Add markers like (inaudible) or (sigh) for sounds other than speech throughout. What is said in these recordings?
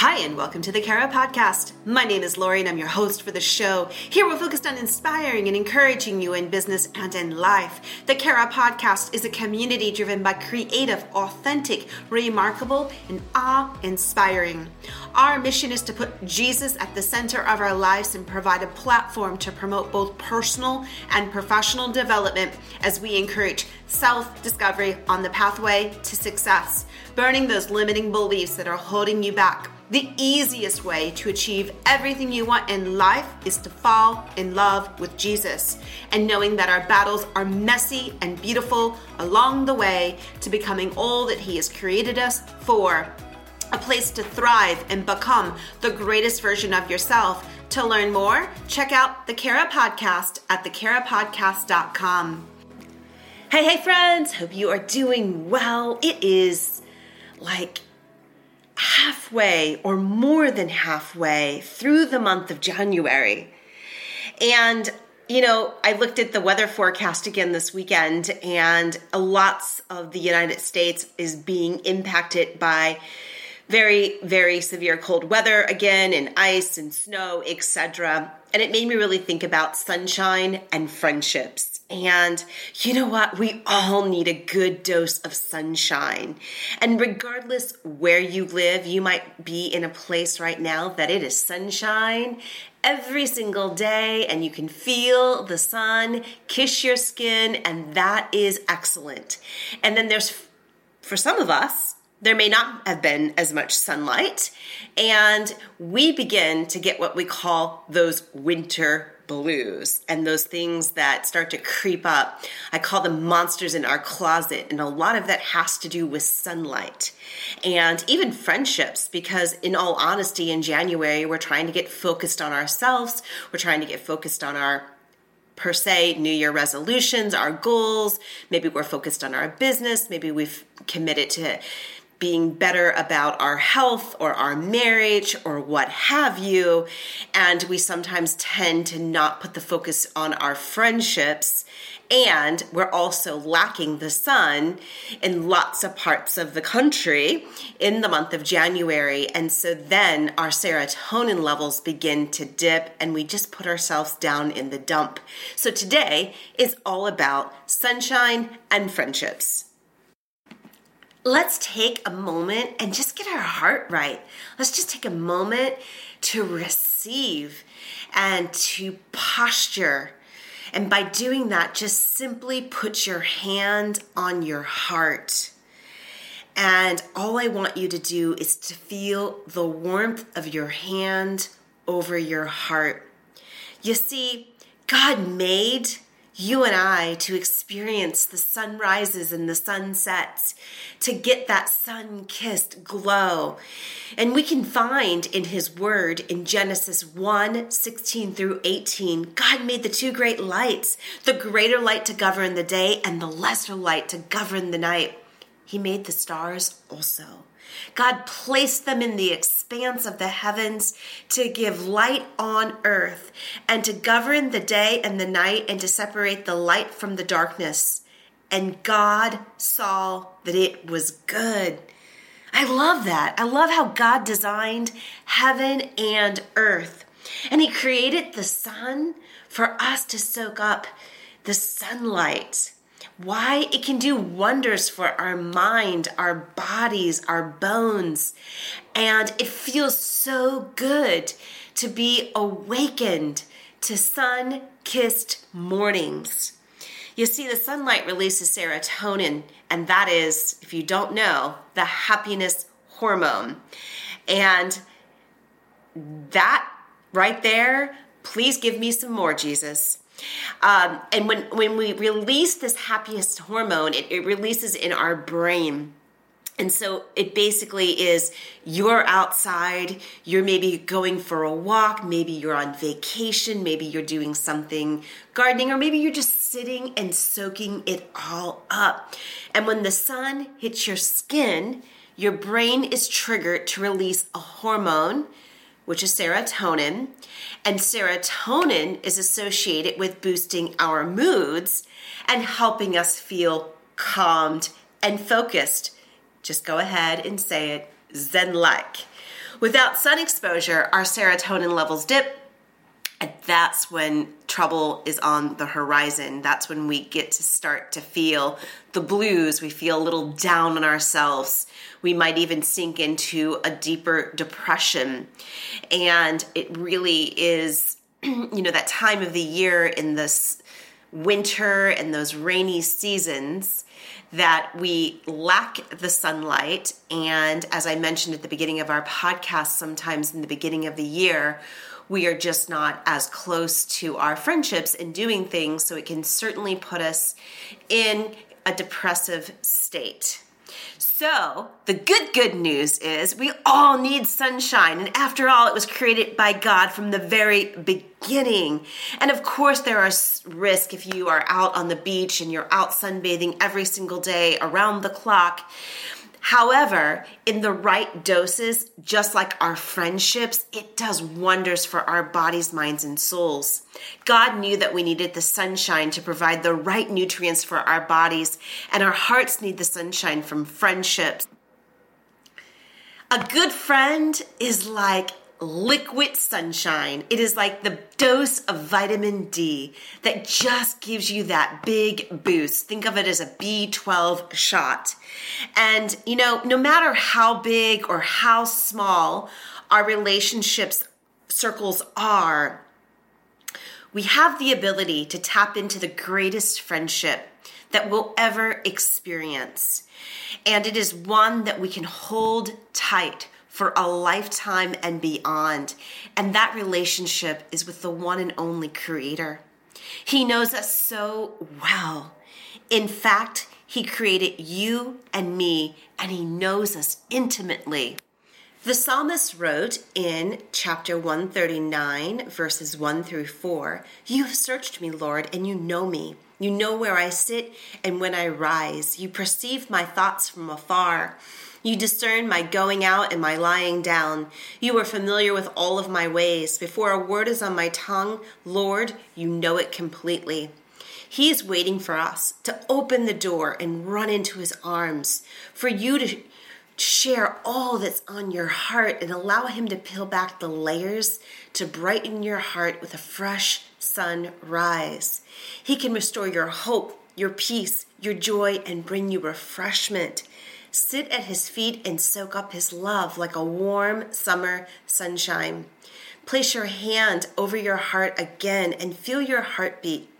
Hi, and welcome to the Kara Podcast. My name is Lori, and I'm your host for the show. Here we're focused on inspiring and encouraging you in business and in life. The Kara Podcast is a community driven by creative, authentic, remarkable, and awe inspiring. Our mission is to put Jesus at the center of our lives and provide a platform to promote both personal and professional development as we encourage self discovery on the pathway to success, burning those limiting beliefs that are holding you back the easiest way to achieve everything you want in life is to fall in love with Jesus and knowing that our battles are messy and beautiful along the way to becoming all that He has created us for. A place to thrive and become the greatest version of yourself. To learn more, check out the Kara Podcast at thekarapodcast.com. Hey, hey, friends, hope you are doing well. It is like halfway or more than halfway through the month of January. And you know, I looked at the weather forecast again this weekend, and lots of the United States is being impacted by very, very severe cold weather again, and ice and snow, etc. And it made me really think about sunshine and friendships. And you know what? We all need a good dose of sunshine. And regardless where you live, you might be in a place right now that it is sunshine every single day and you can feel the sun kiss your skin, and that is excellent. And then there's, for some of us, there may not have been as much sunlight, and we begin to get what we call those winter blues and those things that start to creep up. I call them monsters in our closet, and a lot of that has to do with sunlight and even friendships. Because, in all honesty, in January, we're trying to get focused on ourselves, we're trying to get focused on our per se new year resolutions, our goals. Maybe we're focused on our business. Maybe we've committed to being better about our health or our marriage or what have you. And we sometimes tend to not put the focus on our friendships. And we're also lacking the sun in lots of parts of the country in the month of January. And so then our serotonin levels begin to dip and we just put ourselves down in the dump. So today is all about sunshine and friendships let's take a moment and just get our heart right. Let's just take a moment to receive and to posture. And by doing that, just simply put your hand on your heart. And all I want you to do is to feel the warmth of your hand over your heart. You see, God made you and I to experience the sunrises and the sunsets, to get that sun kissed glow. And we can find in His Word in Genesis 1 16 through 18, God made the two great lights, the greater light to govern the day and the lesser light to govern the night. He made the stars also. God placed them in the expanse of the heavens to give light on earth and to govern the day and the night and to separate the light from the darkness. And God saw that it was good. I love that. I love how God designed heaven and earth. And He created the sun for us to soak up the sunlight why it can do wonders for our mind, our bodies, our bones. And it feels so good to be awakened to sun kissed mornings. You see, the sunlight releases serotonin, and that is, if you don't know, the happiness hormone. And that right there, please give me some more, Jesus. Um, and when, when we release this happiest hormone, it, it releases in our brain. And so it basically is you're outside, you're maybe going for a walk, maybe you're on vacation, maybe you're doing something gardening, or maybe you're just sitting and soaking it all up. And when the sun hits your skin, your brain is triggered to release a hormone which is serotonin. And serotonin is associated with boosting our moods and helping us feel calmed and focused. Just go ahead and say it Zen like. Without sun exposure, our serotonin levels dip. That's when trouble is on the horizon. That's when we get to start to feel the blues. We feel a little down on ourselves. We might even sink into a deeper depression. And it really is, (clears throat) you know, that time of the year in this winter and those rainy seasons that we lack the sunlight. And as I mentioned at the beginning of our podcast, sometimes in the beginning of the year, we are just not as close to our friendships and doing things. So it can certainly put us in a depressive state. So, the good, good news is we all need sunshine. And after all, it was created by God from the very beginning. And of course, there are risks if you are out on the beach and you're out sunbathing every single day around the clock. However, in the right doses, just like our friendships, it does wonders for our bodies, minds, and souls. God knew that we needed the sunshine to provide the right nutrients for our bodies, and our hearts need the sunshine from friendships. A good friend is like liquid sunshine. It is like the dose of vitamin D that just gives you that big boost. Think of it as a B12 shot. And, you know, no matter how big or how small our relationships circles are, we have the ability to tap into the greatest friendship that we'll ever experience. And it is one that we can hold tight for a lifetime and beyond. And that relationship is with the one and only Creator. He knows us so well. In fact, He created you and me, and He knows us intimately. The psalmist wrote in chapter 139, verses 1 through 4 You have searched me, Lord, and you know me. You know where I sit and when I rise. You perceive my thoughts from afar. You discern my going out and my lying down. You are familiar with all of my ways. Before a word is on my tongue, Lord, you know it completely. He is waiting for us to open the door and run into his arms, for you to share all that's on your heart and allow him to peel back the layers to brighten your heart with a fresh sunrise. He can restore your hope, your peace, your joy, and bring you refreshment. Sit at his feet and soak up his love like a warm summer sunshine. Place your hand over your heart again and feel your heartbeat.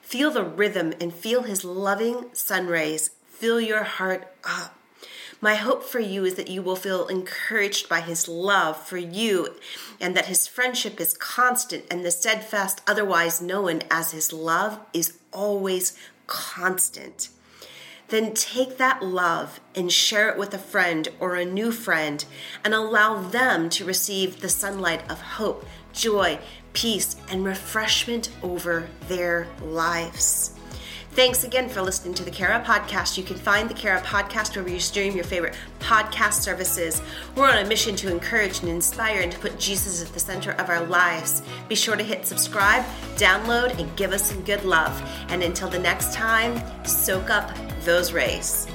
Feel the rhythm and feel his loving sun rays fill your heart up. My hope for you is that you will feel encouraged by his love for you and that his friendship is constant and the steadfast, otherwise known as his love, is always constant then take that love and share it with a friend or a new friend and allow them to receive the sunlight of hope, joy, peace, and refreshment over their lives. Thanks again for listening to the Kara Podcast. You can find the Kara Podcast wherever you stream your favorite podcast services. We're on a mission to encourage and inspire and to put Jesus at the center of our lives. Be sure to hit subscribe, download, and give us some good love. And until the next time, soak up those rays.